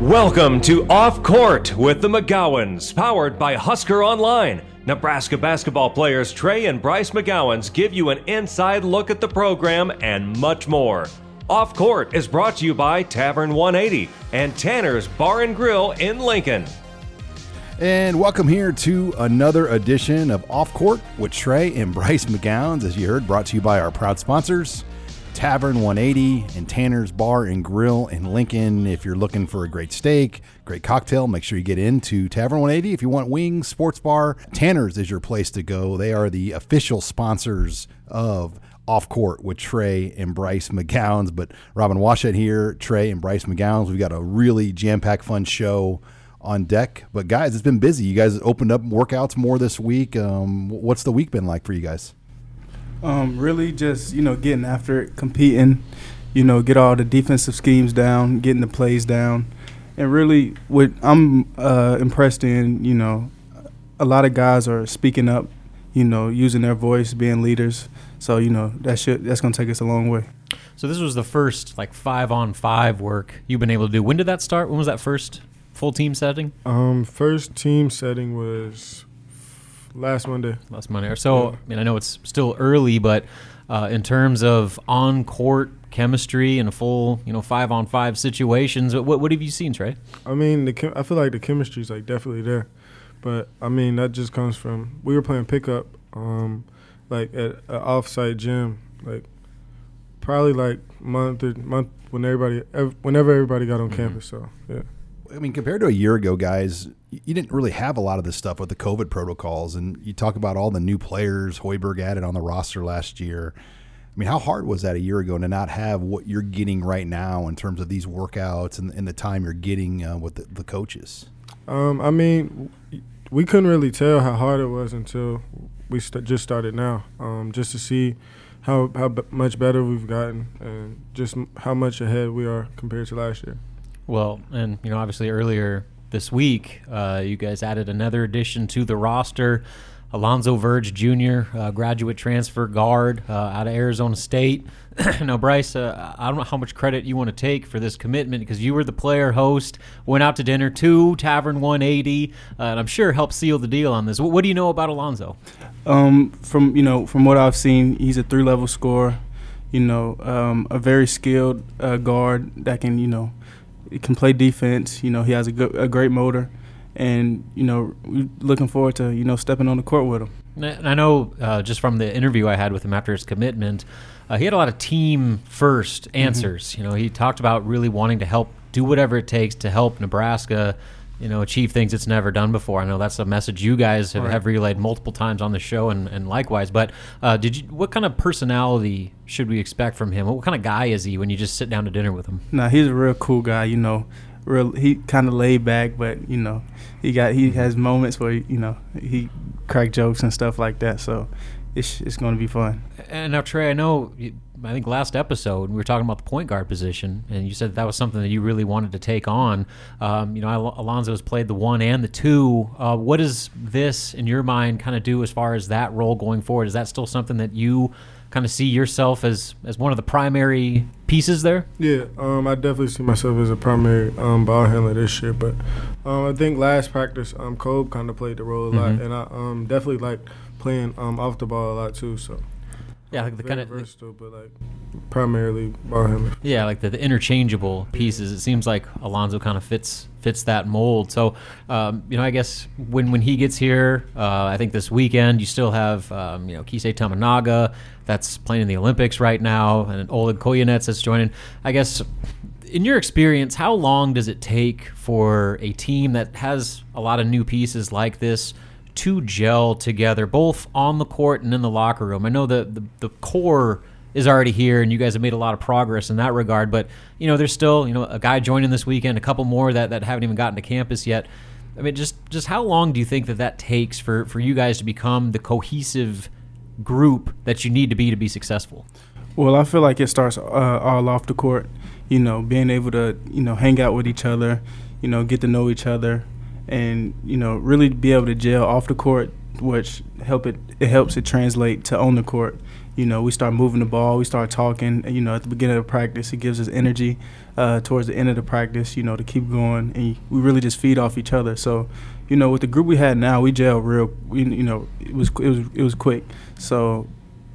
Welcome to Off Court with the McGowens, powered by Husker Online. Nebraska basketball players Trey and Bryce McGowens give you an inside look at the program and much more. Off Court is brought to you by Tavern 180 and Tanner's Bar and Grill in Lincoln. And welcome here to another edition of Off Court with Trey and Bryce McGowens, as you heard, brought to you by our proud sponsors, Tavern 180 and Tanner's Bar and Grill in Lincoln. If you're looking for a great steak, great cocktail, make sure you get into Tavern 180. If you want wings, sports bar, Tanner's is your place to go. They are the official sponsors of Off Court with Trey and Bryce McGowens. But Robin Washut here, Trey and Bryce McGowens. We've got a really jam packed, fun show on deck. But guys, it's been busy. You guys opened up workouts more this week. Um, what's the week been like for you guys? Um, really, just you know, getting after it, competing. You know, get all the defensive schemes down, getting the plays down, and really, what I'm uh, impressed in, you know, a lot of guys are speaking up. You know, using their voice, being leaders. So you know, that should that's gonna take us a long way. So this was the first like five on five work you've been able to do. When did that start? When was that first full team setting? Um, first team setting was last Monday. Last Monday or so. I mean, I know it's still early, but uh, in terms of on court chemistry and a full, you know, five on five situations, what what have you seen, Trey? I mean, the chem- I feel like the chemistry's like definitely there, but I mean that just comes from we were playing pickup, um, like at an off-site gym, like probably like month or month when everybody ev- whenever everybody got on campus. So yeah. I mean, compared to a year ago, guys, you didn't really have a lot of this stuff with the COVID protocols. And you talk about all the new players Hoiberg added on the roster last year. I mean, how hard was that a year ago to not have what you're getting right now in terms of these workouts and, and the time you're getting uh, with the, the coaches? Um, I mean, we couldn't really tell how hard it was until we st- just started now, um, just to see how how b- much better we've gotten and just m- how much ahead we are compared to last year. Well, and you know, obviously earlier this week, uh, you guys added another addition to the roster. Alonzo Verge Jr., uh, graduate transfer guard uh, out of Arizona State. now, Bryce, uh, I don't know how much credit you want to take for this commitment because you were the player host, went out to dinner to Tavern 180, uh, and I'm sure helped seal the deal on this. What, what do you know about Alonzo? Um, from you know, from what I've seen, he's a three level scorer. You know, um, a very skilled uh, guard that can you know can play defense. You know, he has a, good, a great motor, and you know, we're looking forward to you know stepping on the court with him. And I know uh, just from the interview I had with him after his commitment, uh, he had a lot of team first answers. You know, he talked about really wanting to help do whatever it takes to help Nebraska, you know, achieve things it's never done before. I know that's a message you guys have, have relayed multiple times on the show and, and likewise. But uh, did you? What kind of personality should we expect from him? What kind of guy is he when you just sit down to dinner with him? Nah, he's a real cool guy. You know, real he kind of laid back, but you know, he got he has moments where you know he crack jokes and stuff like that. So it's it's going to be fun. And now, Trey, I know. You, I think last episode we were talking about the point guard position, and you said that, that was something that you really wanted to take on. Um, you know, Al- Alonzo has played the one and the two. Uh, what does this, in your mind, kind of do as far as that role going forward? Is that still something that you kind of see yourself as as one of the primary pieces there? Yeah, um, I definitely see myself as a primary um, ball handler this year, but um, I think last practice, um, Kobe kind of played the role a lot, Mhm. and I um, definitely like playing um, off the ball a lot too. So Yeah, like the kind of versatile, but like primarily ball handler. Yeah, like the, the interchangeable pieces. It seems like Alonzo kind of fits fits that mold. So, um, you know, I guess when when he gets here, uh, I think this weekend you still have um, you know Kisei Tominaga that's playing in the Olympics right now, and Oleg Kojenets that's joining. I guess. In your experience, how long does it take for a team that has a lot of new pieces like this to gel together, both on the court and in the locker room? I know the, the, the core is already here, and you guys have made a lot of progress in that regard. But you know, there's still you know a guy joining this weekend, a couple more that, that haven't even gotten to campus yet. I mean, just just how long do you think that that takes for for you guys to become the cohesive group that you need to be to be successful? Well, I feel like it starts uh, all off the court. You know, being able to you know hang out with each other, you know, get to know each other, and you know really be able to gel off the court, which help it it helps it translate to on the court. you know, we start moving the ball, we start talking. You know, at the beginning of the practice, it gives us energy. Uh, towards the end of the practice, you know, to keep going, and we really just feed off each other. So, you know, with the group we had now, we gel real. We, you know, it was it was it was quick. So,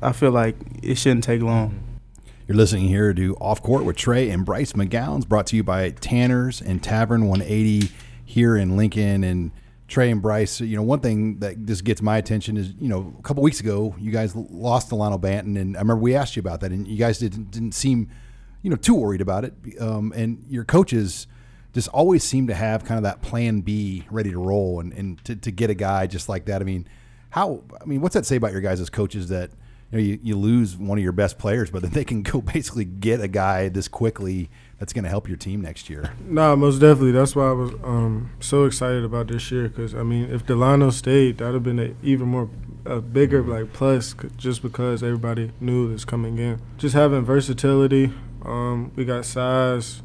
I feel like it shouldn't take long. You're listening here to Off Court with Trey and Bryce McGowens, brought to you by Tanners and Tavern 180 here in Lincoln. And Trey and Bryce, you know, one thing that just gets my attention is, you know, a couple weeks ago, you guys lost to Dalano Banton, and I remember we asked you about that, and you guys didn't didn't seem, you know, too worried about it. Um, and your coaches just always seem to have kind of that plan B ready to roll, and, and to, to get a guy just like that. I mean, how? I mean, what's that say about your guys as coaches that you know you, you lose one of your best players, but then they can go basically get a guy this quickly that's going to help your team next year. Nah, most definitely. That's why I was um, so excited about this year because I mean, if Dalano stayed, that'd have been even more a bigger like plus just because everybody knew this coming in. Just having versatility. Um, we got size,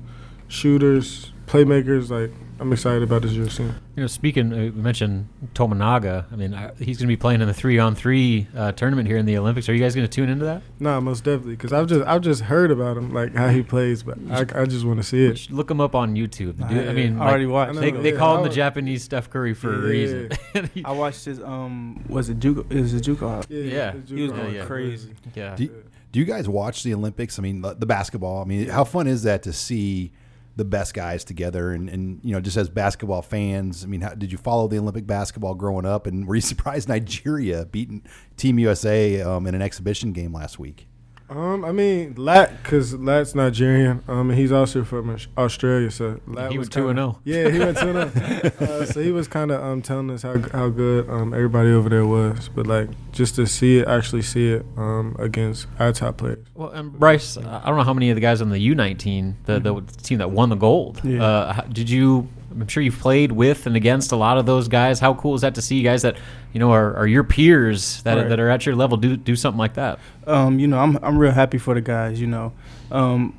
shooters, playmakers. Like I'm excited about this year soon. You know, speaking, uh, we mentioned Tominaga. I mean, I, he's going to be playing in the three-on-three uh, tournament here in the Olympics. Are you guys going to tune into that? Nah, most definitely, because I've just I've just heard about him, like how he plays, but I, I just want to see it. Look him up on YouTube. Dude, I mean, I already like, watched. They, they yeah, call him the Japanese Steph Curry for a Yeah. reason. I watched his um was it Juco is it Juco? Yeah. it's He was going yeah. crazy. yeah. Do, do you guys watch the Olympics? I mean, the, the basketball. I mean, how fun is that to see the best guys together? And, and you know, just as basketball fans, I mean, how, did you follow the Olympic basketball growing up? And were you surprised Nigeria beating Team USA um, in an exhibition game last week? Um, I mean, Lat, because Lat's Nigerian. Um, and he's also from Australia, so Lat He was went 2 and 0. Yeah, he went two and zero. Uh, so he was kind of um telling us how how good um everybody over there was, but like just to see it, actually see it um against our top players. Well, and Bryce, I don't know how many of the guys on the U19, the, the team that won the gold, Yeah. uh, did you? I'm sure you've played with and against a lot of those guys. How cool is that to see guys that you know are, are your peers that, Right. that are at your level do do something like that? Um, you know, I'm I'm real happy for the guys. You know, um,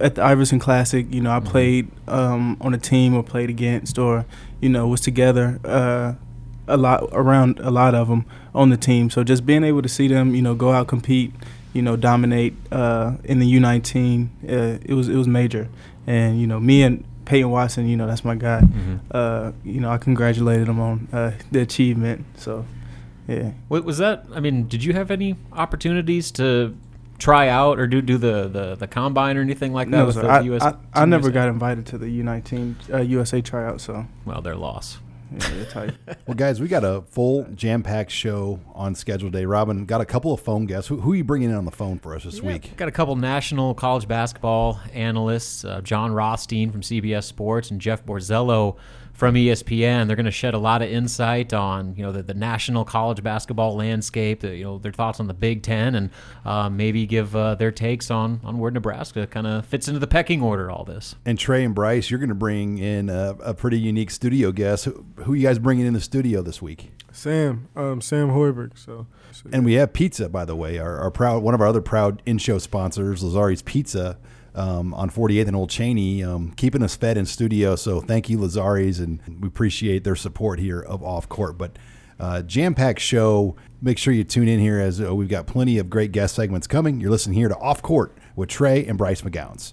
at the Iverson Classic, you know, I played um, on a team or played against or you know was together uh, a lot around a lot of them on the team. So just being able to see them, you know, go out compete, you know, dominate uh, in the U19, uh, it was it was major. And you know, me and Peyton Watson, you know, that's my guy. Uh, you know, I congratulated him on uh, the achievement. So, yeah. Wa- Was that? I mean, did you have any opportunities to try out or do do the the, the combine or anything like that No, with sir. the I, US? I, I never USA? got invited to the U19 uh, USA tryout, so Well, their loss. Yeah, they're. Well, guys, we got a full jam packed show on schedule day. Robin got a couple of phone guests. Who, who are you bringing in on the phone for us this week? Got a couple national college basketball analysts, uh, Jon Rothstein from CBS Sports and Jeff Borzello from ESPN. They're going to shed a lot of insight on you know the, the national college basketball landscape, the, you know their thoughts on the Big Ten, and uh, maybe give uh, their takes on on where Nebraska kind of fits into the pecking order. All this. And Trey and Bryce, you're going to bring in a, a pretty unique studio guest. Who, who you guys bringing in the studio this week? Sam, um, Sam Hoiberg. So, so And we have pizza, by the way. Our, our proud one of our other proud in-show sponsors, Lazari's Pizza, um, on 48th and Old Cheney, um, keeping us fed in studio. So thank you, Lazari's, and we appreciate their support here of Off Court. But uh, jam-packed show. Make sure you tune in here as uh, we've got plenty of great guest segments coming. You're listening here to Off Court with Trey and Bryce McGowens.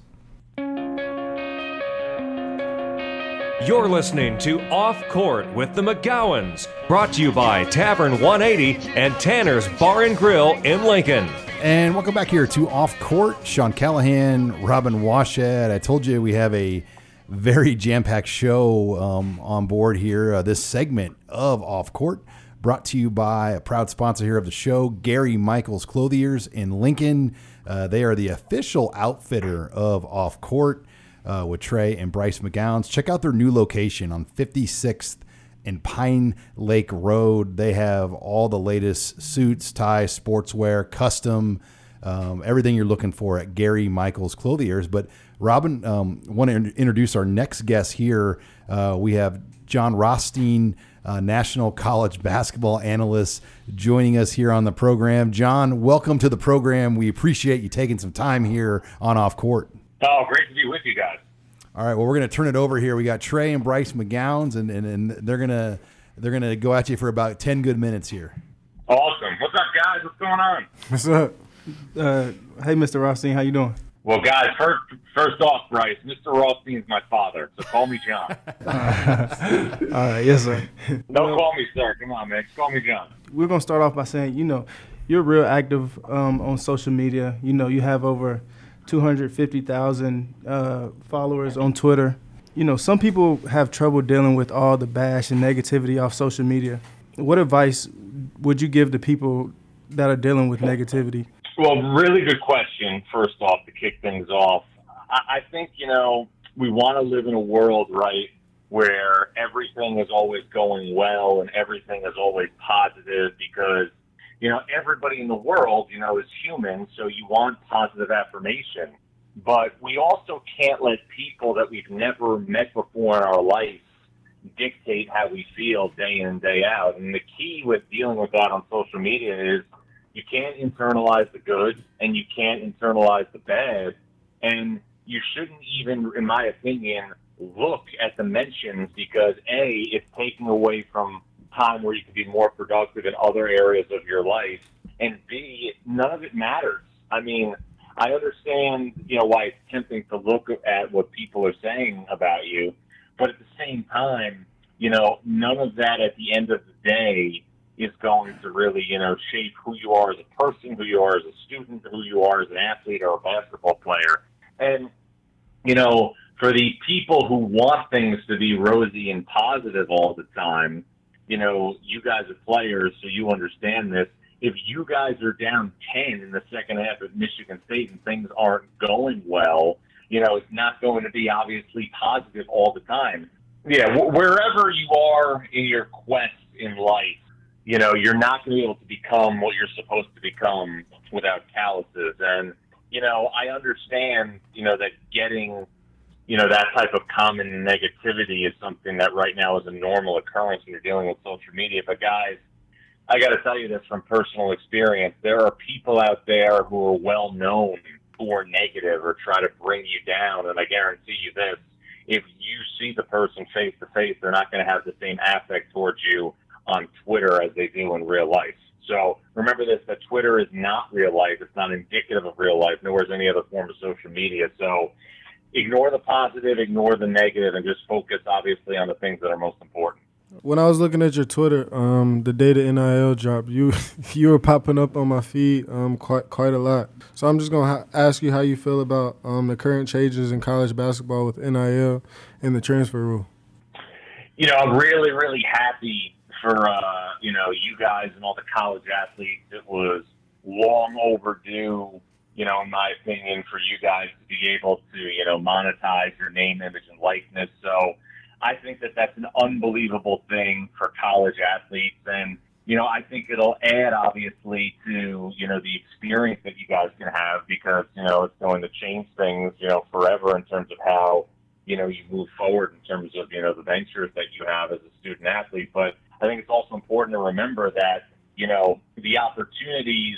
You're listening to Off Court with the McGowens, brought to you by Tavern 180 and Tanner's Bar and Grill in Lincoln. And welcome back here to Off Court. Sean Callahan, Robin Washut. I told you we have a very jam packed show um, on board here. Uh, this segment of Off Court brought to you by a proud sponsor here of the show, Gary Michaels Clothiers in Lincoln. Uh, they are the official outfitter of Off Court uh, with Trey and Bryce McGowens. Check out their new location on 56th and Pine Lake Road. They have all the latest suits, ties, sportswear, custom, um, everything you're looking for at Gary Michaels Clothiers. But Robin, um, want to in- introduce our next guest here. Uh, we have Jon Rothstein, uh, National College basketball analyst, joining us here on the program. Jon, welcome to the program. We appreciate you taking some time here on Off Court. Oh, great to be with you guys. All right, well, we're going to turn it over here. We got Trey and Bryce McGowens, and, and, and they're gonna they're gonna go at you for about ten good minutes here. Awesome. What's up, guys? What's going on? what's up? Uh, hey, Mr. Rothstein, how you doing? Well, guys, first, first off, Bryce, Mr. Rothstein's my father, so call me Jon. All right, yes, sir. Don't call me sir. Come on, man. Just call me Jon. We're gonna start off by saying, you know, you're real active um, on social media. You know, you have over 250,000 uh, followers on Twitter. You know, some people have trouble dealing with all the bash and negativity off social media. What advice would you give to people that are dealing with negativity? Well, really good question, first off, to kick things off. I, I think, you know, we want to live in a world, right, where everything is always going well and everything is always positive because, you know, everybody in the world, you know, is human, so you want positive affirmation. But we also can't let people that we've never met before in our life dictate how we feel day in and day out. And the key with dealing with that on social media is you can't internalize the good and you can't internalize the bad. And you shouldn't even, in my opinion, look at the mentions because A, it's taking away from time where you can be more productive in other areas of your life. And B, none of it matters. I mean, I understand, you know, why it's tempting to look at what people are saying about you, but at the same time, you know, none of that at the end of the day is going to really, you know, shape who you are as a person, who you are as a student, who you are as an athlete or a basketball player. And, you know, for the people who want things to be rosy and positive all the time, you know, you guys are players, so you understand this. If you guys are down 10 in the second half at Michigan State and things aren't going well, you know, it's not going to be obviously positive all the time. Yeah, wh- wherever you are in your quest in life, you know, you're not going to be able to become what you're supposed to become without calluses. And, you know, I understand, you know, that getting, you know, that type of common negativity is something that right now is a normal occurrence when you're dealing with social media. But guys, I got to tell you this from personal experience. There are people out there who are well known who are negative or try to bring you down. And I guarantee you this if you see the person face to face, they're not going to have the same affect towards you on Twitter as they do in real life. So remember this that Twitter is not real life. It's not indicative of real life, nor is any other form of social media. So ignore the positive, ignore the negative, and just focus obviously on the things that are most important. When I was looking at your Twitter, um, the day the NIL dropped, you you were popping up on my feed um, quite quite a lot. So I'm just gonna ha- ask you how you feel about um, the current changes in college basketball with NIL and the transfer rule. You know, I'm really really happy for uh, you know you guys and all the college athletes. It was long overdue. You know, in my opinion, for you guys to be able to you know monetize your name, image, and likeness. So I think that that's an unbelievable thing for college athletes. And, you know, I think it'll add obviously to, you know, the experience that you guys can have because, you know, it's going to change things, you know, forever in terms of how, you know, you move forward in terms of, you know, the ventures that you have as a student athlete. But I think it's also important to remember that, you know, the opportunities,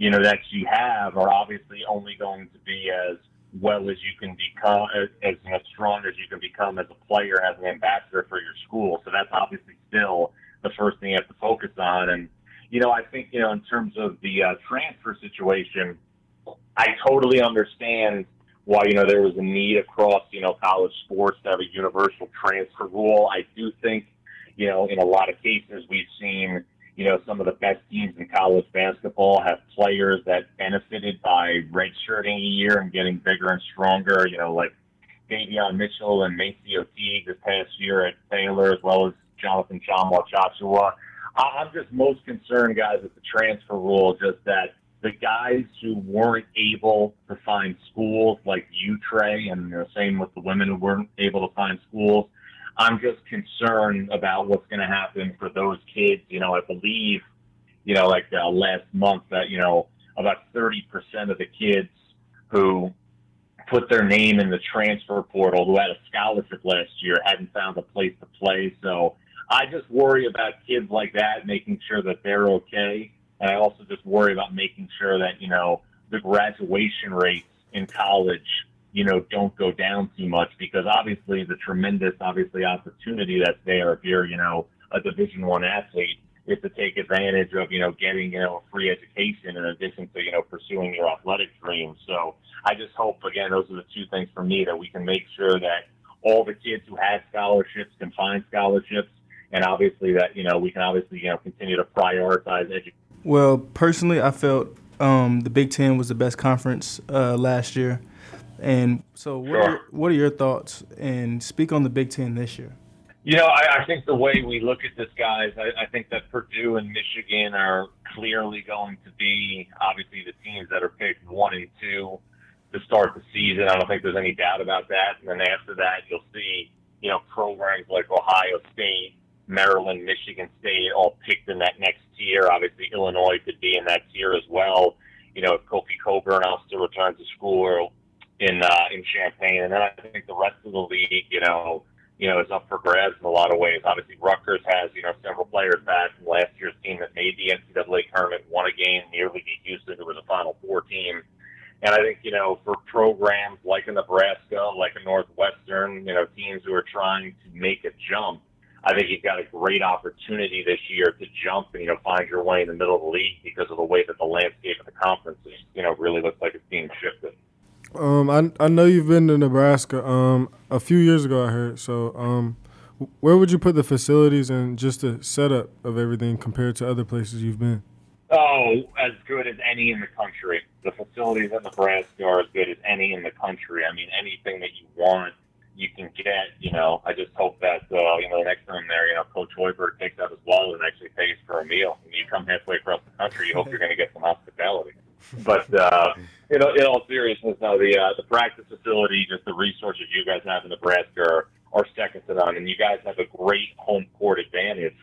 you know, that you have are obviously only going to be as well as you can become, as, as, strong as you can become as a player, as an ambassador for your school. So that's obviously still the first thing you have to focus on. And, you know, I think, you know, in terms of the uh, transfer situation, I totally understand why, you know, there was a need across, you know, college sports to have a universal transfer rule. I do think, you know, in a lot of cases we've seen, you know, some of the best teams in college basketball have players that benefited by redshirting a year and getting bigger and stronger, you know, like Davion Mitchell and MaCio Teague this past year at Baylor, as well as Jonathan Tchamwa Tchatchoua. I'm just most concerned, guys, with the transfer rule, just that the guys who weren't able to find schools like you, Trey, and you know, same with the women who weren't able to find schools, I'm just concerned about what's going to happen for those kids. You know, I believe, you know, like uh, last month that, you know, about 30% of the kids who put their name in the transfer portal who had a scholarship last year hadn't found a place to play. So I just worry about kids like that, making sure that they're okay. And I also just worry about making sure that, you know, the graduation rates in college you know, don't go down too much because obviously the tremendous, obviously opportunity that's there if you're, you know, a Division One athlete is to take advantage of, you know, getting, you know, a free education in addition to, you know, pursuing your athletic dreams. So I just hope, again, those are the two things for me that we can make sure that all the kids who have scholarships can find scholarships. And obviously that, you know, we can obviously, you know, continue to prioritize education. Well, personally, I felt um, the Big Ten was the best conference uh, last year. And so, what, Sure. are, what are your thoughts? And speak on the Big Ten this year. You know, I, I think the way we look at this, guys, I, I think that Purdue and Michigan are clearly going to be obviously the teams that are picked one and two to start the season. I don't think there's any doubt about that. And then after that, you'll see, you know, programs like Ohio State, Maryland, Michigan State all picked in that next tier. Obviously, Illinois could be in that tier as well. You know, if Kofi Cockburn else to return to school in uh, in Champaign, and then I think the rest of the league, you know, you know, is up for grabs in a lot of ways. Obviously, Rutgers has, you know, several players back from last year's team that made the NCAA tournament, won a game, nearly beat Houston, who was a Final Four team. And I think, you know, for programs like a Nebraska, like a Northwestern, you know, teams who are trying to make a jump, I think you've got a great opportunity this year to jump and, you know, find your way in the middle of the league because of the way that the landscape of the conference is, you know, really looks like it's being shifted. Um, I I know you've been to Nebraska. Um, a few years ago, I heard. So, um, where would you put the facilities and just the setup of everything compared to other places you've been? Oh, as good as any in the country. The facilities in Nebraska are as good as any in the country. I mean, anything that you want, you can get. You know, I just hope that uh, you know the next time there, you know, Coach Hoiberg takes out his wallet and actually pays for a meal. When you come halfway across the country, you hope you're going to get some hospitality. But uh, know, in all seriousness, now the uh, the practice facility, just the resources you guys have in Nebraska are, are second to none, and you guys have a great home court advantage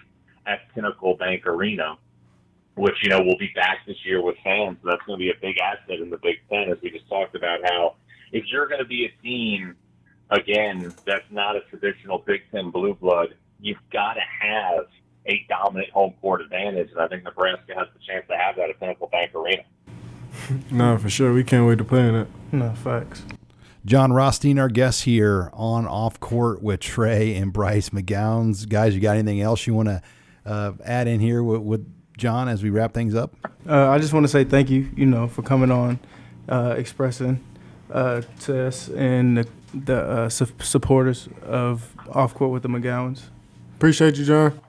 at Pinnacle Bank Arena which you know will be back this year with fans. So that's going to be a big asset in the Big Ten, as we just talked about. How if you're going to be a team again that's not a traditional Big Ten blue blood, you've got to have a dominant home court advantage, and I think Nebraska has the chance to have that at Pinnacle Bank Arena. No, for sure. We can't wait to play in it. No, facts. Jon Rothstein, our guest here on Off Court with Trey and Bryce McGowens. Guys, you got anything else you want to uh, add in here with, with Jon as we wrap things up? Uh, I just want to say thank you, you know, for coming on, uh, expressing uh, to us and the, the uh, su- supporters of Off Court with the McGowens. Appreciate you, Jon.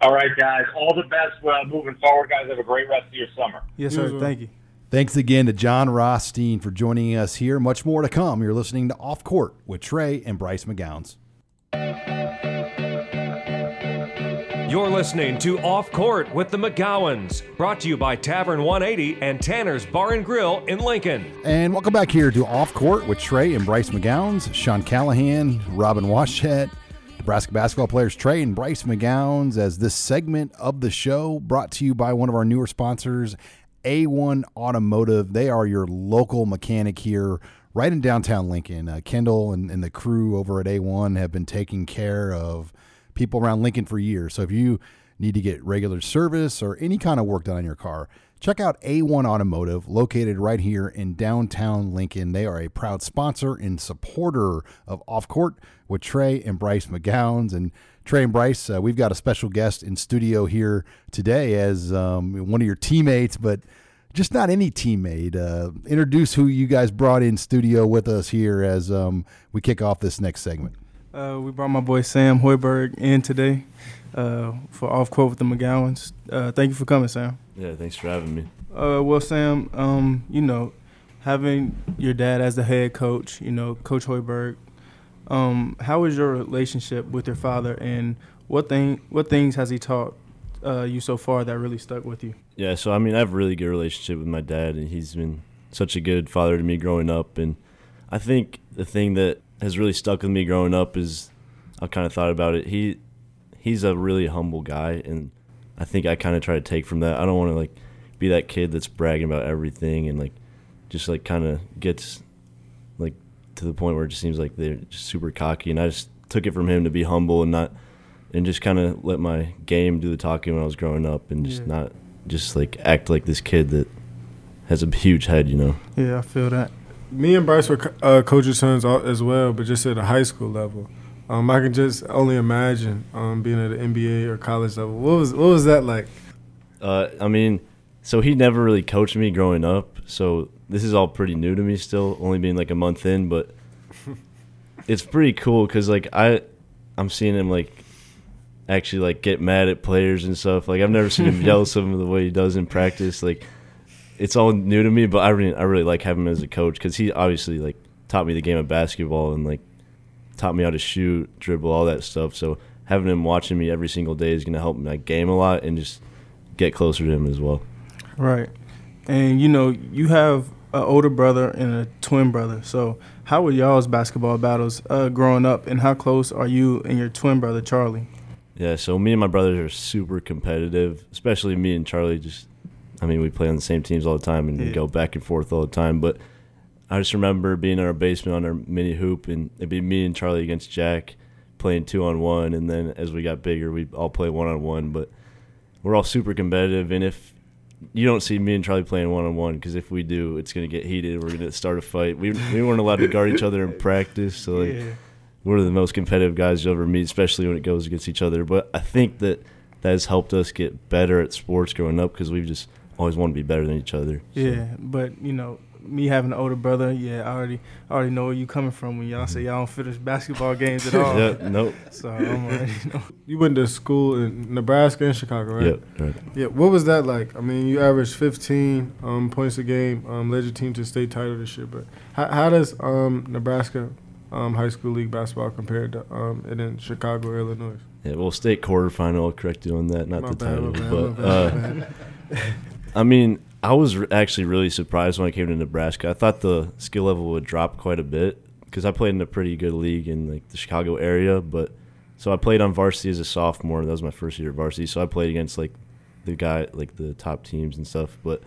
All right, guys. All the best uh, moving forward, guys. Have a great rest of your summer. Yes, sir. as well. Thank you. Thanks again to Jon Rothstein for joining us here. Much more to come. You're listening to Off Court with Trey and Bryce McGowens. You're listening to Off Court with the McGowens, brought to you by Tavern 180 and Tanner's Bar and Grill in Lincoln. And welcome back here to Off Court with Trey and Bryce McGowens, Sean Callahan, Robin Washut, Nebraska basketball players Trey and Bryce McGowens, as this segment of the show brought to you by one of our newer sponsors, A1 Automotive. They are your local mechanic here right in downtown Lincoln. Uh, Kendall and, and the crew over at A1 have been taking care of people around Lincoln for years. So if you need to get regular service or any kind of work done on your car, check out A1 Automotive, located right here in downtown Lincoln. They are a proud sponsor and supporter of Off Court with Trey and Bryce McGowens. And Trey and Bryce, uh, we've got a special guest in studio here today as um, one of your teammates, but just not any teammate. Uh, introduce who you guys brought in studio with us here as um, we kick off this next segment. Uh, we brought my boy Sam Hoiberg in today uh, for Off Court with the McGowens. Uh, thank you for coming, Sam. Yeah, thanks for having me. Uh, well, Sam, um, you know, having your dad as the head coach, you know, Coach Hoiberg, um, how is your relationship with your father, and what thing, what things has he taught uh, you so far that really stuck with you? Yeah, so I mean, I have a really good relationship with my dad, and he's been such a good father to me growing up. And I think the thing that has really stuck with me growing up is I kind of thought about it. He he's a really humble guy, and I think I kind of try to take from that. I don't want to like be that kid that's bragging about everything and like just like kind of gets to the point where it just seems like they're just super cocky. And I just took it from him to be humble and not and just kind of let my game do the talking when I was growing up, and just Yeah. not just like act like this kid that has a huge head, you know. Yeah, I feel that. Me and Bryce were co- uh, coaches' sons as well, but just at a high school level. Um, I can just only imagine um, being at an NBA or college level. What was what was that like? Uh, I mean, so he never really coached me growing up. So this is all pretty new to me still, only being like a month in. But it's pretty cool because like I, I'm seeing him like actually like get mad at players and stuff. Like I've never seen him yell some of the way he does in practice. Like it's all new to me, but I really I really like having him as a coach because he obviously like taught me the game of basketball and like taught me how to shoot, dribble, all that stuff. So having him watching me every single day is gonna help my game a lot and just get closer to him as well. Right. And you know, you have an older brother and a twin brother. So how were y'all's basketball battles uh, growing up, and how close are you and your twin brother Charlie? Yeah, so me and my brothers are super competitive, especially me and Charlie. Just, I mean, we play on the same teams all the time and we Yeah. go back and forth all the time. But I just remember being in our basement on our mini hoop, and it'd be me and Charlie against Jack playing two on one. And then as we got bigger, we'd all play one on one. But we're all super competitive. And if you don't see me and Charlie playing one on one, because if we do, it's going to get heated. We're going to start a fight. We, we weren't allowed to guard each other in practice. So, like, yeah. we're the most competitive guys you'll ever meet, especially when it goes against each other. But I think that that has helped us get better at sports growing up because we've just always wanted to be better than each other. So, Yeah, but you know, me having an older brother, yeah, I already, I already know where you coming from when y'all say y'all don't finish basketball games at all. Yeah, nope. So I'm already know. You went to school in Nebraska and Chicago, right? Yep, right. Yeah. What was that like? I mean, you averaged 15 um, points a game, um, led your team to state title this year. But how, how does um, Nebraska um, high school league basketball compare to um, it in Chicago, or Illinois? Yeah, well, state quarterfinal. I'll correct you on that, not My the bad, title. my bad, but my uh, bad, my bad. I mean, I was actually really surprised when I came to Nebraska. I thought the skill level would drop quite a bit because I played in a pretty good league in like the Chicago area. But so I played on varsity as a sophomore. That was my first year at varsity. So I played against like the guy, like the top teams and stuff. But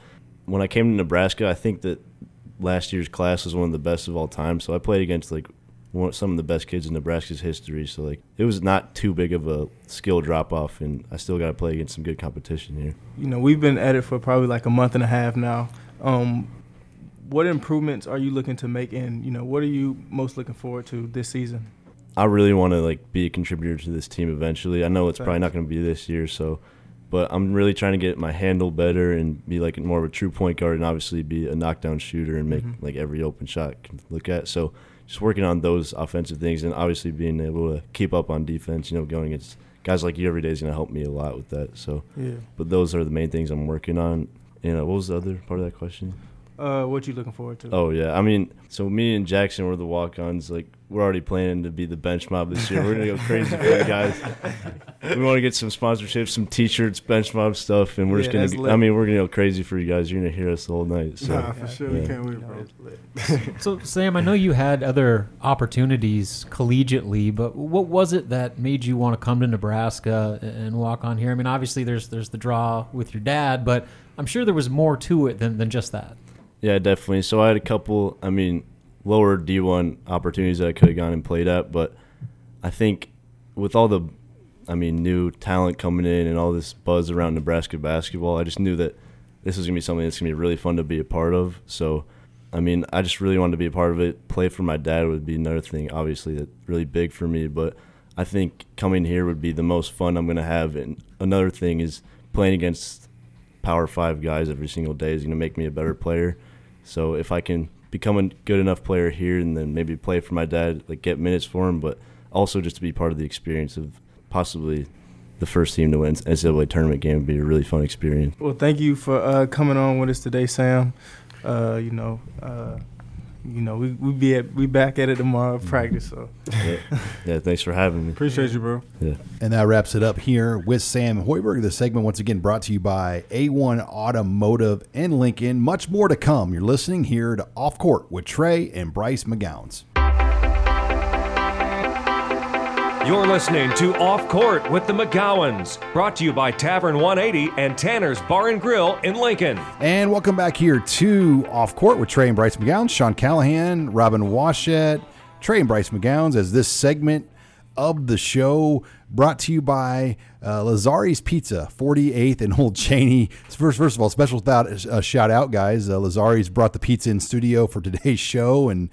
when I came to Nebraska, I think that last year's class was one of the best of all time. So I played against like one, some of the best kids in Nebraska's history. So like it was not too big of a skill drop off, and I still got to play against some good competition here. You know, we've been at it for probably like a month and a half now. Um, what improvements are you looking to make, and you know, what are you most looking forward to this season? I really want to like be a contributor to this team eventually. I know it's probably not going to be this year, so but I'm really trying to get my handle better and be like more of a true point guard and obviously be a knockdown shooter and make Mhm. like every open shot I can look at. So just working on those offensive things and obviously being able to keep up on defense, you know, going against guys like you every day is going to help me a lot with that. So Yeah. but those are the main things I'm working on. You know, what was the other part of that question? Uh, what you looking forward to? Oh yeah, I mean, so me and Jackson were the walk-ons. Like we're already planning to be the bench mob this year. We're gonna go crazy for you guys. We want to get some sponsorships, some T-shirts, bench mob stuff, and we're Yeah, just gonna. lit. I mean, we're gonna go crazy for you guys. You're gonna hear us the whole night. So nah, for sure. We can't wait, bro. So, Sam, I know you had other opportunities collegiately, but what was it that made you want to come to Nebraska and walk on here? I mean, obviously, there's there's the draw with your dad, but I'm sure there was more to it than, than just that. Yeah, definitely. So I had a couple, I mean, lower D1 opportunities that I could have gone and played at, but I think with all the, I mean, new talent coming in and all this buzz around Nebraska basketball, I just knew that this was going to be something that's going to be really fun to be a part of. So, I mean, I just really wanted to be a part of it. Play for my dad would be another thing, obviously, that's really big for me, but I think coming here would be the most fun I'm going to have. And another thing is playing against Power Five guys every single day is going to make me a better player. So if I can become a good enough player here and then maybe play for my dad, like get minutes for him, but also just to be part of the experience of possibly the first team to win NCAA tournament game would be a really fun experience. Well, thank you for uh, coming on with us today, Sam. Uh, you know, uh, you know, we we be at, we back at it tomorrow at practice. So Yeah, yeah thanks for having me. Appreciate you, bro. Yeah. And that wraps it up here with Sam Hoiberg. The segment, once again, brought to you by A1 Automotive and Lincoln. Much more to come. You're listening here to Off Court with Trey and Bryce McGowens. You're listening to Off Court with the McGowens, brought to you by Tavern 180 and Tanner's Bar and Grill in Lincoln. And welcome back here to Off Court with Trey and Bryce McGowens, Sean Callahan, Robin Washut, Trey and Bryce McGowens, as this segment of the show brought to you by uh, Lazari's Pizza, 48th and Old Cheney. First, first of all, special thought, uh, shout out, guys. Uh, Lazari's brought the pizza in studio for today's show and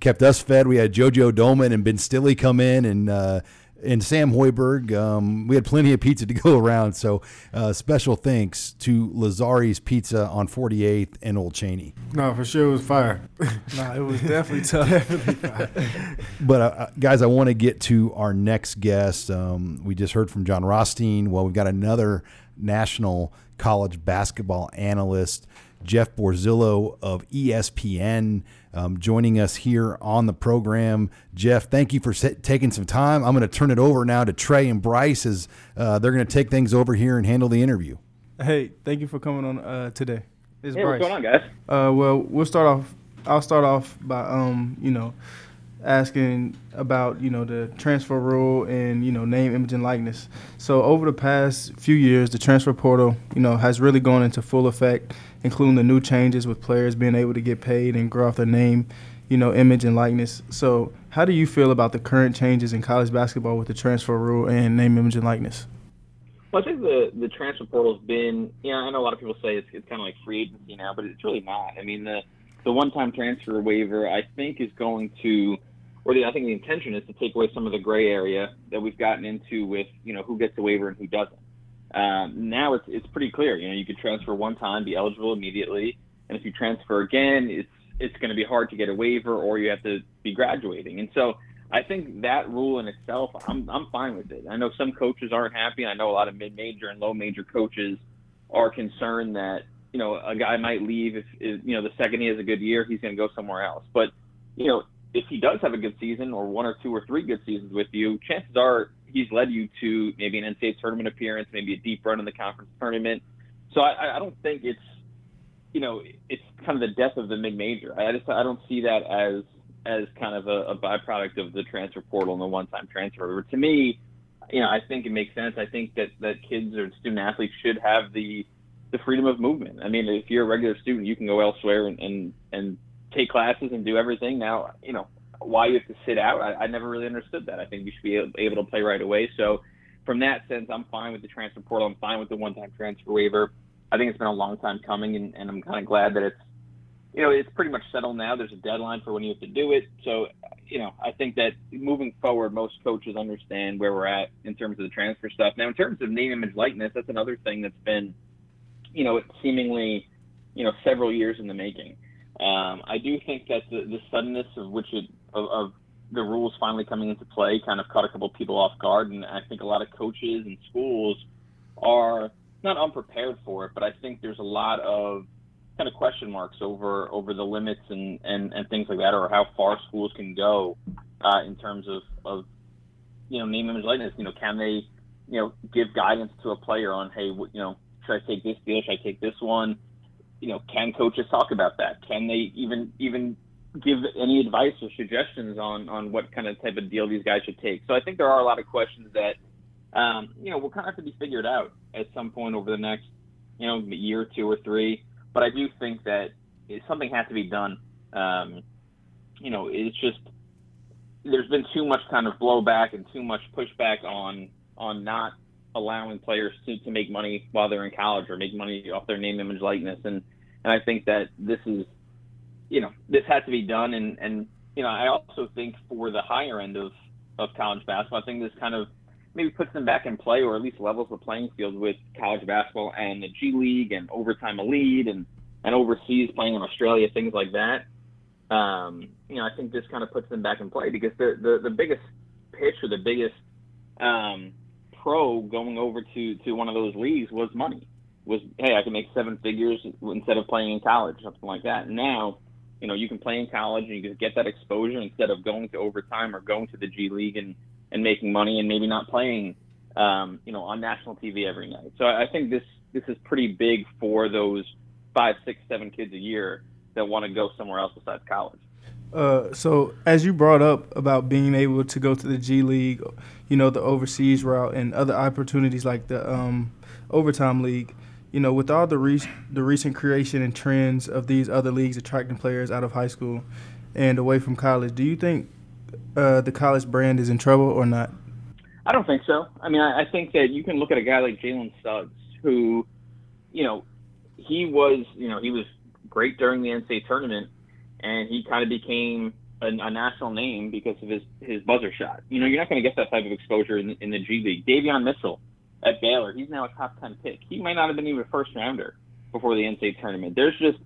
kept us fed. We had JoJo Dolman and Ben Stilley come in and uh, and Sam Hoiberg. Um, we had plenty of pizza to go around, so uh, special thanks to Lazari's Pizza on 48th and Old Cheney. No, for sure it was fire. no, it was definitely tough. definitely fire. But uh, guys, I want to get to our next guest. Um, we just heard from Jon Rothstein. Well, we've got another national college basketball analyst, Jeff Borzello of ESPN um, joining us here on the program. Jeff, thank you for taking some time. I'm going to turn it over now to Trey and Bryce as uh, they're going to take things over here and handle the interview. Hey, thank you for coming on uh, today. It's hey, Bryce. what's going on, guys? Uh, well, we'll start off. I'll start off by, um, you know, asking about you know the transfer rule and you know name, image, and likeness. So over the past few years, the transfer portal you know has really gone into full effect, including the new changes with players being able to get paid and grow off their name, you know, image and likeness. So how do you feel about the current changes in college basketball with the transfer rule and name, image, and likeness? Well, I think the the transfer portal has been, you know, I know a lot of people say it's, it's kind of like free agency now, but it's really not. I mean, the the one time transfer waiver, I think, is going to or the, I think the intention is to take away some of the gray area that we've gotten into with you know who gets a waiver and who doesn't. Um, now it's it's pretty clear. You know, you could transfer one time, be eligible immediately, and if you transfer again, it's it's going to be hard to get a waiver, or you have to be graduating. And so I think that rule in itself, I'm I'm fine with it. I know some coaches aren't happy. I know a lot of mid-major and low-major coaches are concerned that you know a guy might leave if, if you know the second he has a good year, he's going to go somewhere else. But you know, if he does have a good season or one or two or three good seasons with you, chances are he's led you to maybe an NCAA tournament appearance, maybe a deep run in the conference tournament. So I, I don't think it's, you know, it's kind of the death of the mid major. I just I don't see that as as kind of a, a byproduct of the transfer portal and the one time transfer. To me, you know, I think it makes sense. I think that that kids or student athletes should have the the freedom of movement. I mean, if you're a regular student, you can go elsewhere and and, and take classes and do everything. Now, you know, why you have to sit out, I, I never really understood that. I think you should be able to play right away. So, from that sense, I'm fine with the transfer portal. I'm fine with the one-time transfer waiver. I think it's been a long time coming, and, and I'm kind of glad that it's, you know, it's pretty much settled now. There's a deadline for when you have to do it. So, you know, I think that moving forward, most coaches understand where we're at in terms of the transfer stuff. Now, in terms of name, image, likeness, that's another thing that's been, you know, seemingly, you know, several years in the making. Um, I do think that the, the suddenness of which it of, of the rules finally coming into play kind of caught a couple of people off guard, and I think a lot of coaches and schools are not unprepared for it, but I think there's a lot of kind of question marks over over the limits and and, and things like that, or how far schools can go uh, in terms of of you know name image likeness. You know, can they you know give guidance to a player on hey, you know, should I take this deal? Should I take this one? You know, can coaches talk about that? Can they even even give any advice or suggestions on on what kind of type of deal these guys should take? So I think there are a lot of questions that um, you know will kind of have to be figured out at some point over the next you know year, two or three. But I do think that something has to be done. Um, you know, it's just there's been too much kind of blowback and too much pushback on on not allowing players to, to make money while they're in college or make money off their name, image, likeness. And, and I think that this is, you know, this has to be done. And, and, you know, I also think for the higher end of, of college basketball, I think this kind of maybe puts them back in play or at least levels the playing field with college basketball and the G League and overtime elite and, and overseas playing in Australia, things like that. Um, you know, I think this kind of puts them back in play because the, the, the biggest pitch or the biggest, um, pro going over to to one of those leagues was money. Was hey, I can make seven figures instead of playing in college, something like that. Now, you know, you can play in college and you can get that exposure instead of going to overtime or going to the G League and and making money and maybe not playing, um, you know, on national TV every night. So I think this this is pretty big for those five, six, seven kids a year that want to go somewhere else besides college. Uh, so as you brought up about being able to go to the G League, you know, the overseas route and other opportunities like the um, overtime league, you know, with all the re- the recent creation and trends of these other leagues attracting players out of high school and away from college, do you think uh, the college brand is in trouble or not? I don't think so. I mean, I, I think that you can look at a guy like Jalen Suggs, who, you know, he was, you know, he was great during the NCAA tournament and he kind of became a, a national name because of his his buzzer shot. You know, you're not going to get that type of exposure in, in the G League. Davion Mitchell at Baylor, he's now a top ten pick. He might not have been even a first rounder before the NCAA tournament. There's just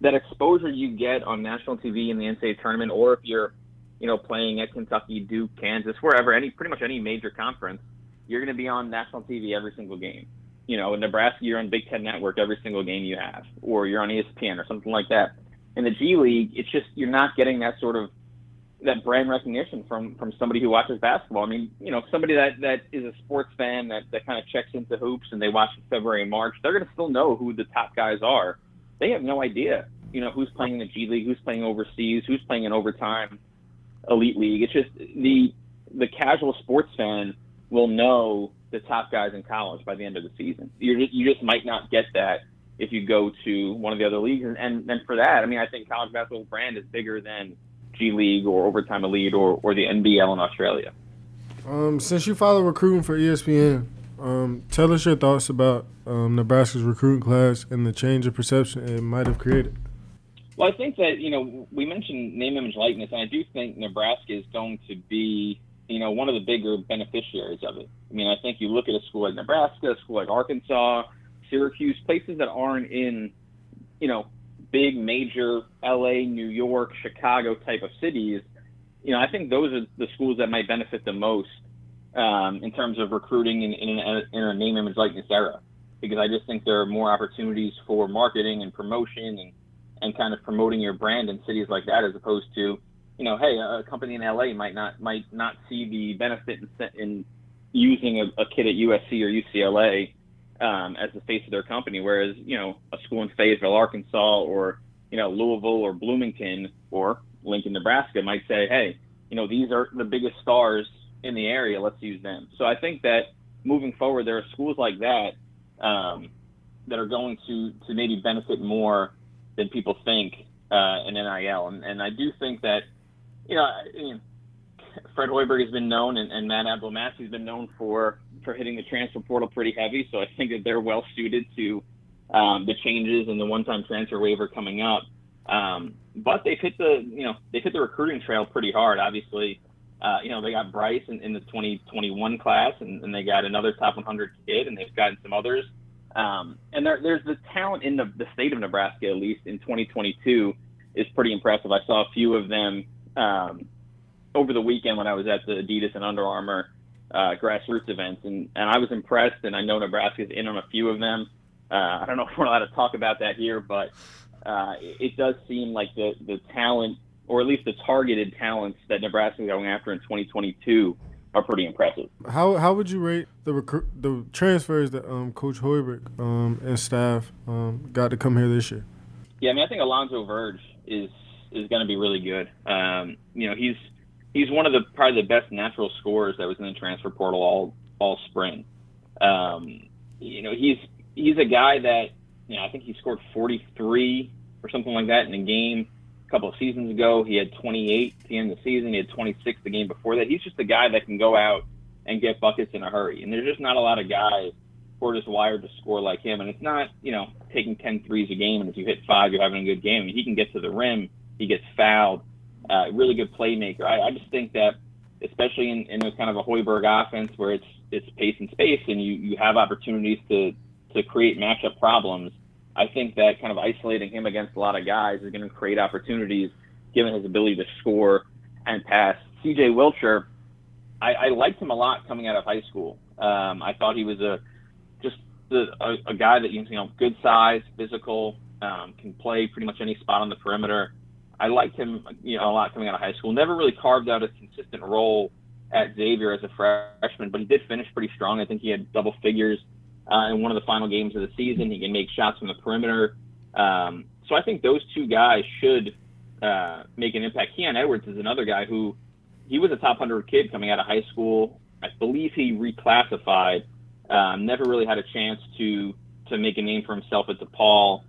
that exposure you get on national TV in the NCAA tournament, or if you're, you know, playing at Kentucky, Duke, Kansas, wherever, any pretty much any major conference, you're going to be on national TV every single game. You know, in Nebraska, you're on Big Ten Network every single game you have, or you're on ESPN or something like that. In the G League, it's just you're not getting that sort of that brand recognition from from somebody who watches basketball. I mean, you know, somebody that that is a sports fan that that kind of checks into hoops and they watch in February and March, they're going to still know who the top guys are. They have no idea, you know, who's playing in the G League, who's playing overseas, who's playing in overtime, elite league. It's just the the casual sports fan will know the top guys in college by the end of the season. You just, you just might not get that if you go to one of the other leagues. And, and, and for that, I mean, I think college basketball's brand is bigger than G League or Overtime Elite or, or the NBL in Australia. Um, since you follow recruiting for ESPN, um, tell us your thoughts about um, Nebraska's recruiting class and the change of perception it might have created. Well, I think that you know we mentioned name, image, likeness, and I do think Nebraska is going to be you know one of the bigger beneficiaries of it. I mean, I think you look at a school like Nebraska, a school like Arkansas, Syracuse, places that aren't in you know big major LA, New York, Chicago type of cities, you know, I think those are the schools that might benefit the most um, in terms of recruiting in, in, in a name, image, likeness era. Because I just think there are more opportunities for marketing and promotion and, and kind of promoting your brand in cities like that, as opposed to, you know, hey, a company in LA might not might not see the benefit in, in using a, a kid at USC or UCLA um, as the face of their company. Whereas, you know, a school in Fayetteville, Arkansas, or you know, Louisville or Bloomington or Lincoln, Nebraska might say, hey, you know, these are the biggest stars in the area. Let's use them. So I think that moving forward, there are schools like that um, that are going to to maybe benefit more than people think uh, in NIL. And, and I do think that, you know, I Fred Hoiberg has been known, and, and Matt Abdelmassih has been known for for hitting the transfer portal pretty heavy. So I think that they're well suited to um, the changes and the one-time transfer waiver coming up. Um, but they've hit the you know they've hit the recruiting trail pretty hard. Obviously, uh, you know they got Bryce in, in the 2021 class, and, and, they got another top 100 kid, and they've gotten some others. Um, and there, there's the talent in the, the state of Nebraska, at least in 2022, is pretty impressive. I saw a few of them um, over the weekend when I was at the Adidas and Under Armour uh, grassroots events, and, and I was impressed. And I know Nebraska's in on a few of them. Uh, I don't know if we're allowed to talk about that here, but uh, it, does seem like the the talent, or at least the targeted talents that Nebraska is going after in 2022, are pretty impressive. How how would you rate the recruit the transfers that um, Coach Hoiberg um, and staff um, got to come here this year? Yeah, I mean, I think Alonzo Verge is is going to be really good. Um, you know, he's he's one of the probably the best natural scorers that was in the transfer portal all all spring. Um, you know, he's he's a guy that you know I think he scored 43 or something like that in a game a couple of seasons ago. He had 28 at the end of the season. He had 26 the game before that. He's just a guy that can go out and get buckets in a hurry. And there's just not a lot of guys who are just wired to score like him. And it's not you know taking 10 threes a game and if you hit five you're having a good game. I mean, he can get to the rim. He gets fouled uh, really good playmaker. I, I just think that, especially in, in a kind of a Hoiberg offense where it's it's pace and space, and you, you have opportunities to to create matchup problems. I think that kind of isolating him against a lot of guys is going to create opportunities, given his ability to score and pass. C.J. Wilcher, I, I liked him a lot coming out of high school. Um, I thought he was a just a, a, a guy that you know good size, physical, um, can play pretty much any spot on the perimeter. I liked him, you know, a lot coming out of high school. Never really carved out a consistent role at Xavier as a freshman, but he did finish pretty strong. I think he had double figures uh, in one of the final games of the season. He can make shots from the perimeter. Um, so I think those two guys should uh, make an impact. Keon Edwards is another guy who he was a top 100 kid coming out of high school. I believe he reclassified. Um, never really had a chance to to make a name for himself at DePaul.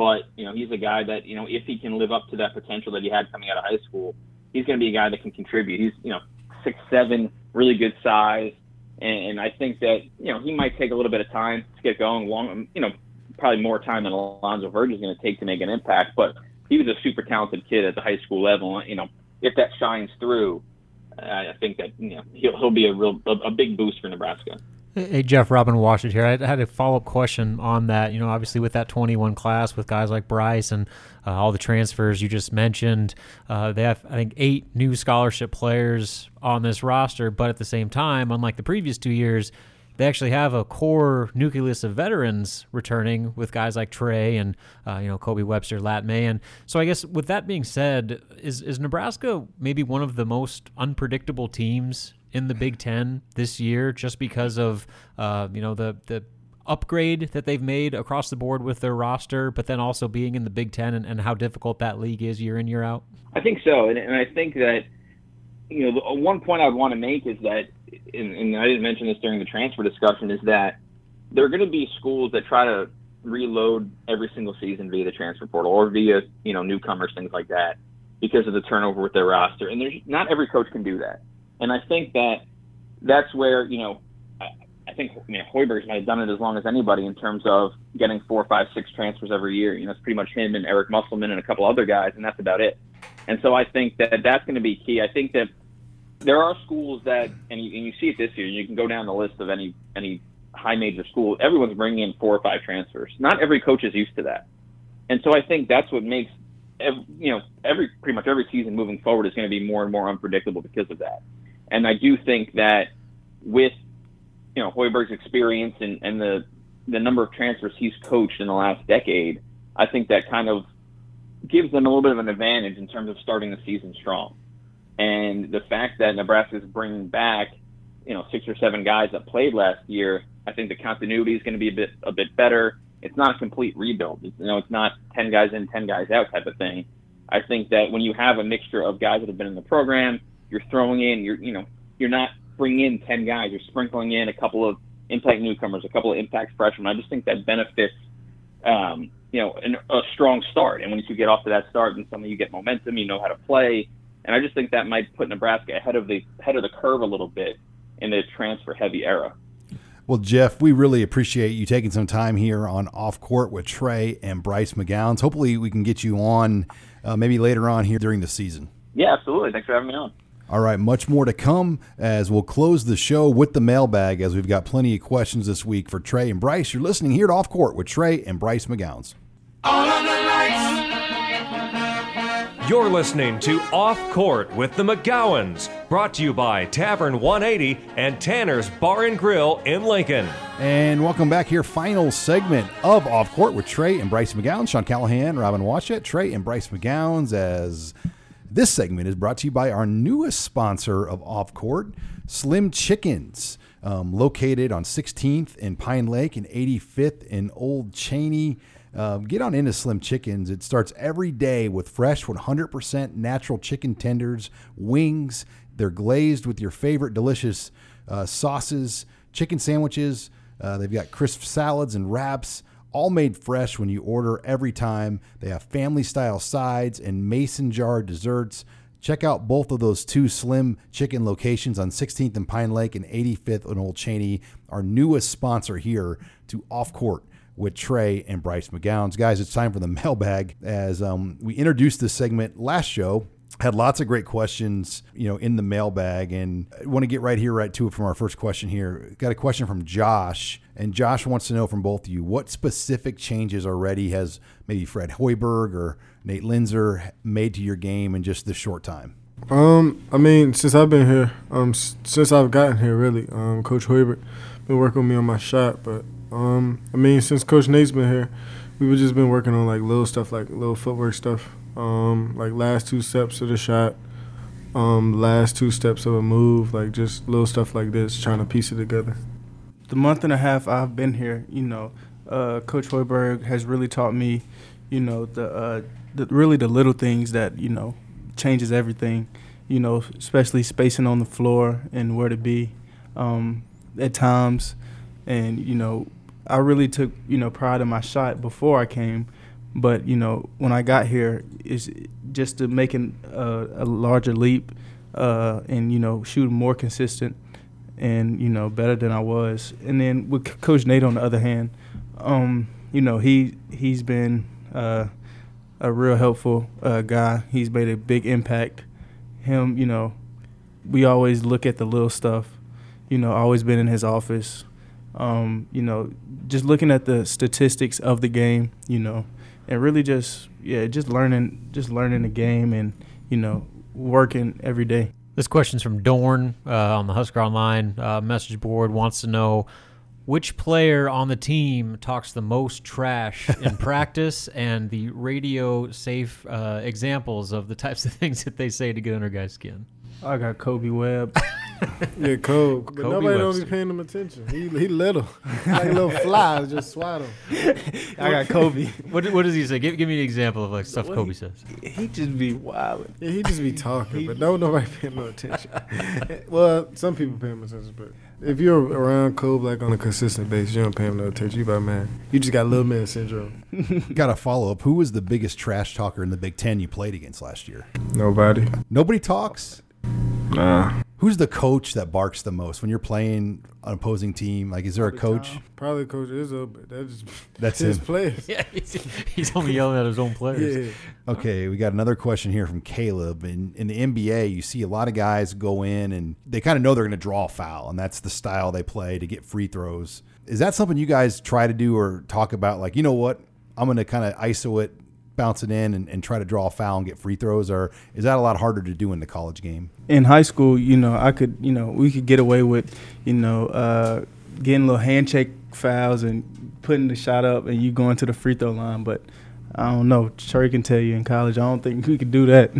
But you know, he's a guy that you know, if he can live up to that potential that he had coming out of high school, he's going to be a guy that can contribute. He's you know six seven, really good size, and, and I think that you know he might take a little bit of time to get going. Long, you know, probably more time than Alonzo Verge is going to take to make an impact. But he was a super talented kid at the high school level. You know, if that shines through, I think that you know he'll he'll be a real a, a big boost for Nebraska. Hey, Jeff, Robin Washut here. I had a follow up question on that. You know, obviously with that 21 class with guys like Bryce and uh, all the transfers you just mentioned, uh, they have, I think, eight new scholarship players on this roster. But at the same time, unlike the previous two years, they actually have a core nucleus of veterans returning with guys like Trey and uh, you know Kobe Webster, Lat Mayen. So I guess with that being said, is is Nebraska maybe one of the most unpredictable teams in the Big Ten this year, just because of uh, you know the the upgrade that they've made across the board with their roster, but then also being in the Big Ten and, and how difficult that league is year in year out. I think so, and, and I think that you know the, one point I would want to make is that and, and I didn't mention this during the transfer discussion, is that there are going to be schools that try to reload every single season via the transfer portal or via you know newcomers, things like that, because of the turnover with their roster. And there's not every coach can do that. And I think that that's where you know I, I think I mean Hoiberg might have done it as long as anybody in terms of getting four, five, six transfers every year. You know, it's pretty much him and Eric Musselman and a couple other guys, and that's about it. And so I think that that's going to be key. I think that there are schools that, and you, and you see it this year. You can go down the list of any any high major school. Everyone's bringing in four or five transfers. Not every coach is used to that, and so I think that's what makes every, you know every pretty much every season moving forward is going to be more and more unpredictable because of that. And I do think that with you know Hoiberg's experience and, and the the number of transfers he's coached in the last decade, I think that kind of gives them a little bit of an advantage in terms of starting the season strong. And the fact that Nebraska is bringing back, you know, six or seven guys that played last year, I think the continuity is going to be a bit a bit better. It's not a complete rebuild. It's, you know, it's not ten guys in, ten guys out type of thing. I think that when you have a mixture of guys that have been in the program, you're throwing in, you're you know, you're not bringing in ten guys. You're sprinkling in a couple of impact newcomers, a couple of impact freshmen. I just think that benefits, um, you know, an, a strong start. And once you get off to that start, and suddenly you get momentum, you know how to play and I just think that might put Nebraska ahead of the ahead of the curve a little bit in the transfer heavy era. Well, Jeff, we really appreciate you taking some time here on Off Court with Trey and Bryce McGowens. Hopefully, we can get you on uh, maybe later on here during the season. Yeah, absolutely. Thanks for having me on. All right, much more to come as we'll close the show with the mailbag as we've got plenty of questions this week for Trey and Bryce. You're listening here to Off Court with Trey and Bryce McGowens. All on the lights. You're listening to Off Court with the McGowens, brought to you by Tavern 180 and Tanner's Bar and Grill in Lincoln. And welcome back here, final segment of Off Court with Trey and Bryce McGowens, Sean Callahan, Robin Washut, Trey and Bryce McGowens. As this segment is brought to you by our newest sponsor of Off Court, Slim Chickens. Um, located on 16th in Pine Lake and 85th in Old Cheney. Uh, get on into Slim Chickens. It starts every day with fresh 100% natural chicken tenders, wings. They're glazed with your favorite delicious uh, sauces, chicken sandwiches. Uh, they've got crisp salads and wraps, all made fresh when you order every time. They have family style sides and mason jar desserts. Check out both of those two Slim Chicken locations on 16th and Pine Lake and 85th and Old Cheney, our newest sponsor here to Off Court with Trey and Bryce McGowens. Guys, it's time for the mailbag. As um, we introduced this segment last show, had lots of great questions, you know, in the mailbag, and I want to get right here, right to it from our first question here. Got a question from Josh, and Josh wants to know from both of you what specific changes already has maybe Fred Hoiberg or Nate Loenser made to your game in just this short time. Um, I mean, since I've been here, um, since I've gotten here, really, um, Coach Hoiberg been working with me on my shot, but um, I mean, since Coach Nate's been here, we've just been working on like little stuff, like little footwork stuff, um, like last two steps of the shot, um, last two steps of a move, like just little stuff like this, trying to piece it together. The month and a half I've been here, you know, uh, Coach Hoiberg has really taught me, you know, the, uh, the really the little things that you know changes everything. You know, especially spacing on the floor and where to be um, at times, and you know I really took you know pride in my shot before I came, but you know when I got here is just to making a, a larger leap uh, and you know shooting more consistent and you know better than I was. And then with Coach Nate on the other hand, um, you know he he's been uh, a real helpful uh, guy. He's made a big impact, him, you know, we always look at the little stuff. You know, always been in his office. Um, you know, just looking at the statistics of the game. You know, and really just yeah, just learning, just learning the game, and you know, working every day. This question's from Dorn uh, on the Husker Online uh, message board. Wants to know which player on the team talks the most trash in practice and the radio safe uh, examples of the types of things that they say to get under guys' skin. I got Kobe Webb. Yeah, Kobe. But Kobe nobody don't Webster. be paying him attention. He he little, like a little flies, just swat him. I got Kobe. What, what does he say? Give, give me an example of like stuff What Kobe he- says. he just be wild. Yeah, he just be talking, but no nobody paying him no attention. well, some people pay him attention, but if you're around Kobe like on a consistent basis, you don't pay him no attention. You about man, you just got little man syndrome. Got a follow up. Who was the biggest trash talker in the Big Ten you played against last year? Nobody. Nobody talks. Nah. Who's the coach that barks the most when you're playing an opposing team? Like, is there a coach? Probably Coach Izzo, uh, but that's That's his him. players. Yeah, he's, he's only yelling at his own players. Yeah. Okay, we got another question here from Caleb. In, in the NBA, you see a lot of guys go in and they kind of know they're going to draw a foul, and that's the style they play to get free throws. Is that something you guys try to do or talk about? Like, you know what? I'm going to kind of ISO it, bounce it in, and, and try to draw a foul and get free throws? Or is that a lot harder to do in the college game? in high school, you know, I could, you know, we could get away with, you know, uh, getting little handshake fouls and putting the shot up and you going to the free throw line. But I don't know. Trey can tell you in college, I don't think we could do that.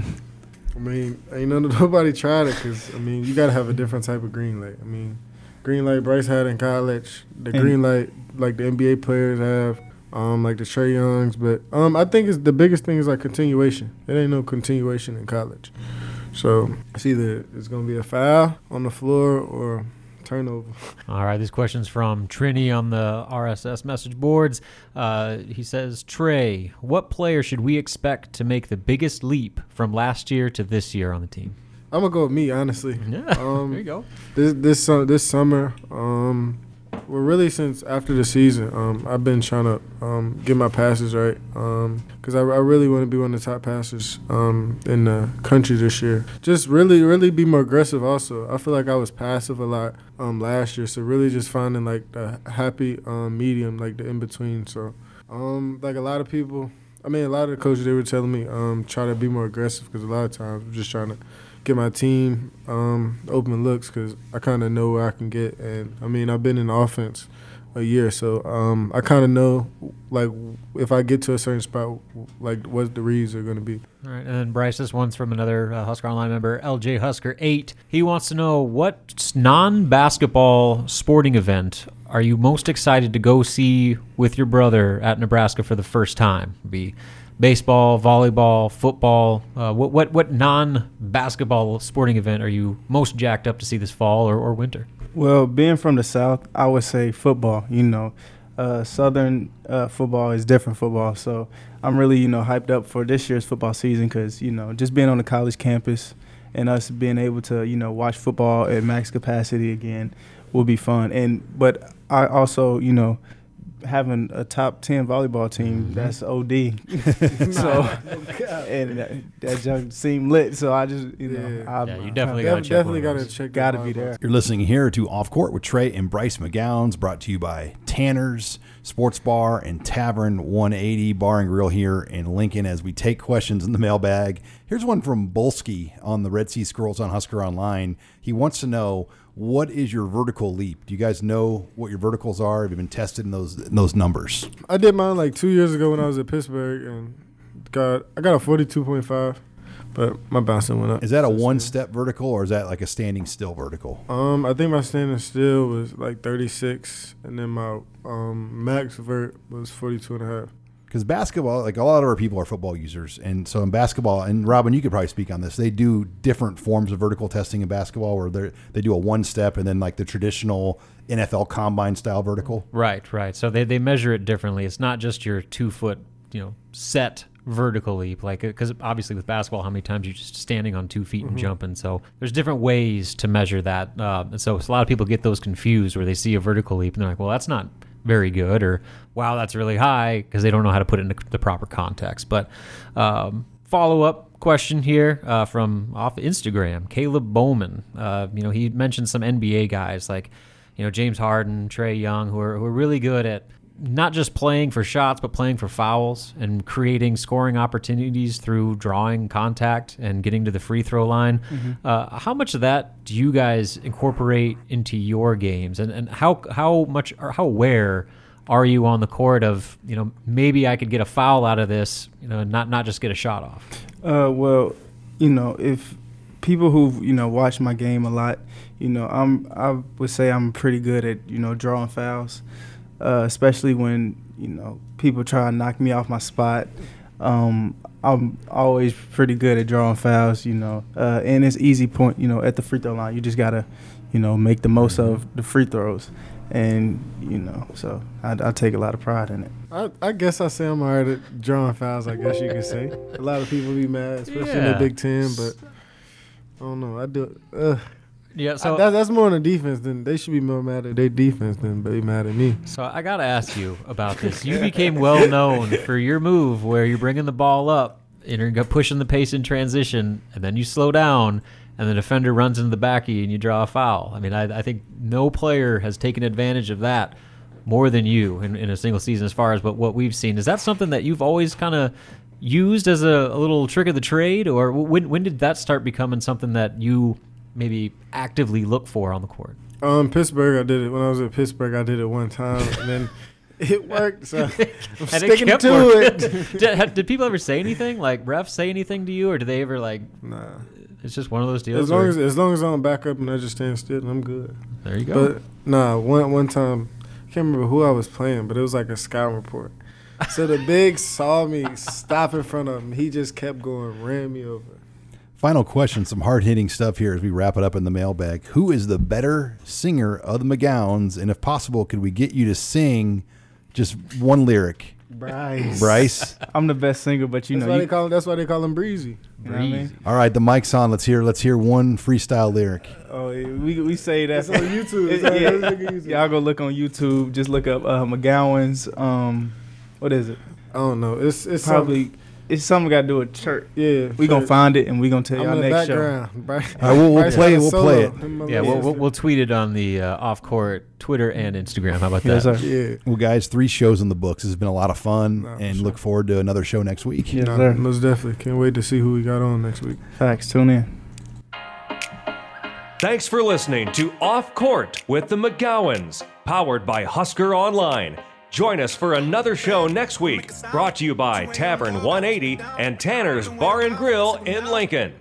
I mean, ain't none nobody tried it because I mean, you gotta have a different type of green light. I mean, green light Bryce had in college, the And- green light like the NBA players have, um, like the Trae Youngs. But um, I think it's the biggest thing is like continuation. It ain't no continuation in college. So it's either it's gonna be a foul on the floor or turnover. All right, this question's from Trini on the RSS message boards. Uh, he says, Trey, what player should we expect to make the biggest leap from last year to this year on the team? I'm gonna go with me honestly. Yeah, Um, there you go. this this su- this summer, um, well, really since after the season, um, I've been trying to um, get my passes right, because I, I really want to be one of the top passers um, in the country this year. Just really, really be more aggressive. Also, I feel like I was passive a lot um, last year, so really just finding like the happy um, medium, like the in between. So, um, like a lot of people. I mean, a lot of the coaches they were telling me um, try to be more aggressive because a lot of times I'm just trying to get my team um, open looks because I kind of know where I can get. And I mean, I've been in offense a year, so um, I kind of know like if I get to a certain spot, like what the reads are going to be. All right, and then Bryce, this one's from another uh, Husker Online member, LJ Husker eight. He wants to know what non-basketball sporting event are you most excited to go see with your brother at Nebraska for the first time? Be baseball, volleyball, football. Uh, what what what non-basketball sporting event are you most jacked up to see this fall or, or winter? Well, being from the South, I would say football. You know, uh, Southern uh, football is different football. So I'm really, you know, hyped up for this year's football season because, you know, just being on the college campus and us being able to, you know, watch football at max capacity again will be fun. And but I also, you know, having a top 10 volleyball team mm-hmm. that's od so and that, that junk seemed lit so i just you know Yeah. I'm, Yeah, you definitely Def- gotta check definitely one got to check. gotta be there You're listening here to Off Court with Trey and Bryce McGowens, brought to you by Tanner's Sports Bar and Tavern 180 Bar and Grill here in Lincoln as we take questions in the mailbag. Here's one from Bolsky on the Red Sea Scrolls on Husker Online. He wants to know what is your vertical leap? Do you guys know what your verticals are? Have you been tested in those in those numbers? I did mine like two years ago when I was at Pittsburgh and got I got a forty two point five, but my bouncing went up. Is that a one step vertical or is that like a standing still vertical? Um, I think my standing still was like thirty six, and then my um max vert was forty two and a half. Because basketball, like a lot of our people are football users, and so in basketball, and Robin, you could probably speak on this. They do different forms of vertical testing in basketball, where they they do a one step and then like the traditional NFL combine style vertical. Right, right. So they, they measure it differently. It's not just your two foot, you know, set vertical leap. Like, because obviously with basketball, how many times you're just standing on two feet and jumping. So there's different ways to measure that. Uh, and so, so a lot of people get those confused where they see a vertical leap and they're like, well, that's not very good, or wow, that's really high, because they don't know how to put it in the, the proper context. But um, follow up question here uh, from off Instagram. Caleb Bowman. Uh, you know, he mentioned some NBA guys like, you know, James Harden, Trae Young, who are who are really good at not just playing for shots, but playing for fouls and creating scoring opportunities through drawing contact and getting to the free throw line. Uh, how much of that do you guys incorporate into your games, and, and how how much or how aware are you on the court of you know maybe I could get a foul out of this, you know, not not just get a shot off. Uh, well, you know, if people who you know watch my game a lot, you know, I'm I would say I'm pretty good at you know drawing fouls, uh, especially when you know people try to knock me off my spot. Um, I'm always pretty good at drawing fouls, you know, uh, and it's easy point, you know, at the free throw line. You just gotta, you know, make the most of the free throws, and you know, so I, I take a lot of pride in it. I, I guess I say I'm alright at drawing fouls. I guess you could say. A lot of people be mad, especially in the Big Ten, but I don't know. I do. Uh, Yeah, so that, that's more on the defense than they should be more mad at their defense than be mad at me. So I got to ask you about this. You became well known for your move where you're bringing the ball up and you're pushing the pace in transition, and then you slow down, and the defender runs into the back of you and you draw a foul. I mean, I, I think no player has taken advantage of that more than you in, in a single season as far as what, what we've seen. Is that something that you've always kind of used as a, a little trick of the trade, or when, when did that start becoming something that you maybe actively look for on the court? Um, Pittsburgh, I did it when I was at Pittsburgh. I did it one time, and then it worked. So I'm sticking kept to it. did, did people ever say anything? Like refs say anything to you, or do they ever like? Nah, It's just one of those deals. as long as as long as I don't back up and I just stand still, and I'm good. there you go. But nah, one one time, I can't remember who I was playing, but it was like a scout report. So the big saw me stop in front of him. He just kept going, ran me over. Final question, some hard hitting stuff here as we wrap it up in the mailbag. Who is the better singer of the McGowens? And if possible, could we get you to sing just one lyric? Bryce. Bryce. I'm the best singer, but you That's know, why you, they call him. That's why they call him Breezy. you know what I mean? All right, the mic's on. Let's hear let's hear one freestyle lyric. Oh, yeah, we we say that. It's on YouTube. It's Yeah. on- let's look at YouTube. Y'all go look on YouTube. Just look up uh, McGowens. Um, what is it? I don't know. It's it's Probably it's something we got to do with church. yeah. We gonna find it and we gonna tell I'm y'all in the next show. background. Bryce, All right, we'll- we'll play it, we'll solo. play it. Him and my yeah, we'll, we'll, we'll tweet it on the uh, off court Twitter and Instagram. How about Yes, that? sir. Yeah. Well, guys, three shows in the books. This has been a lot of fun, Nah, for and sure. look forward to another show next week. Yes, Nah, sir. most definitely. Can't wait to see who we got on next week. Thanks. Tune in. Thanks for listening to Off Court with the McGowens, powered by Husker Online. Join us for another show next week, brought to you by Tavern 180 and Tanner's Bar and Grill in Lincoln.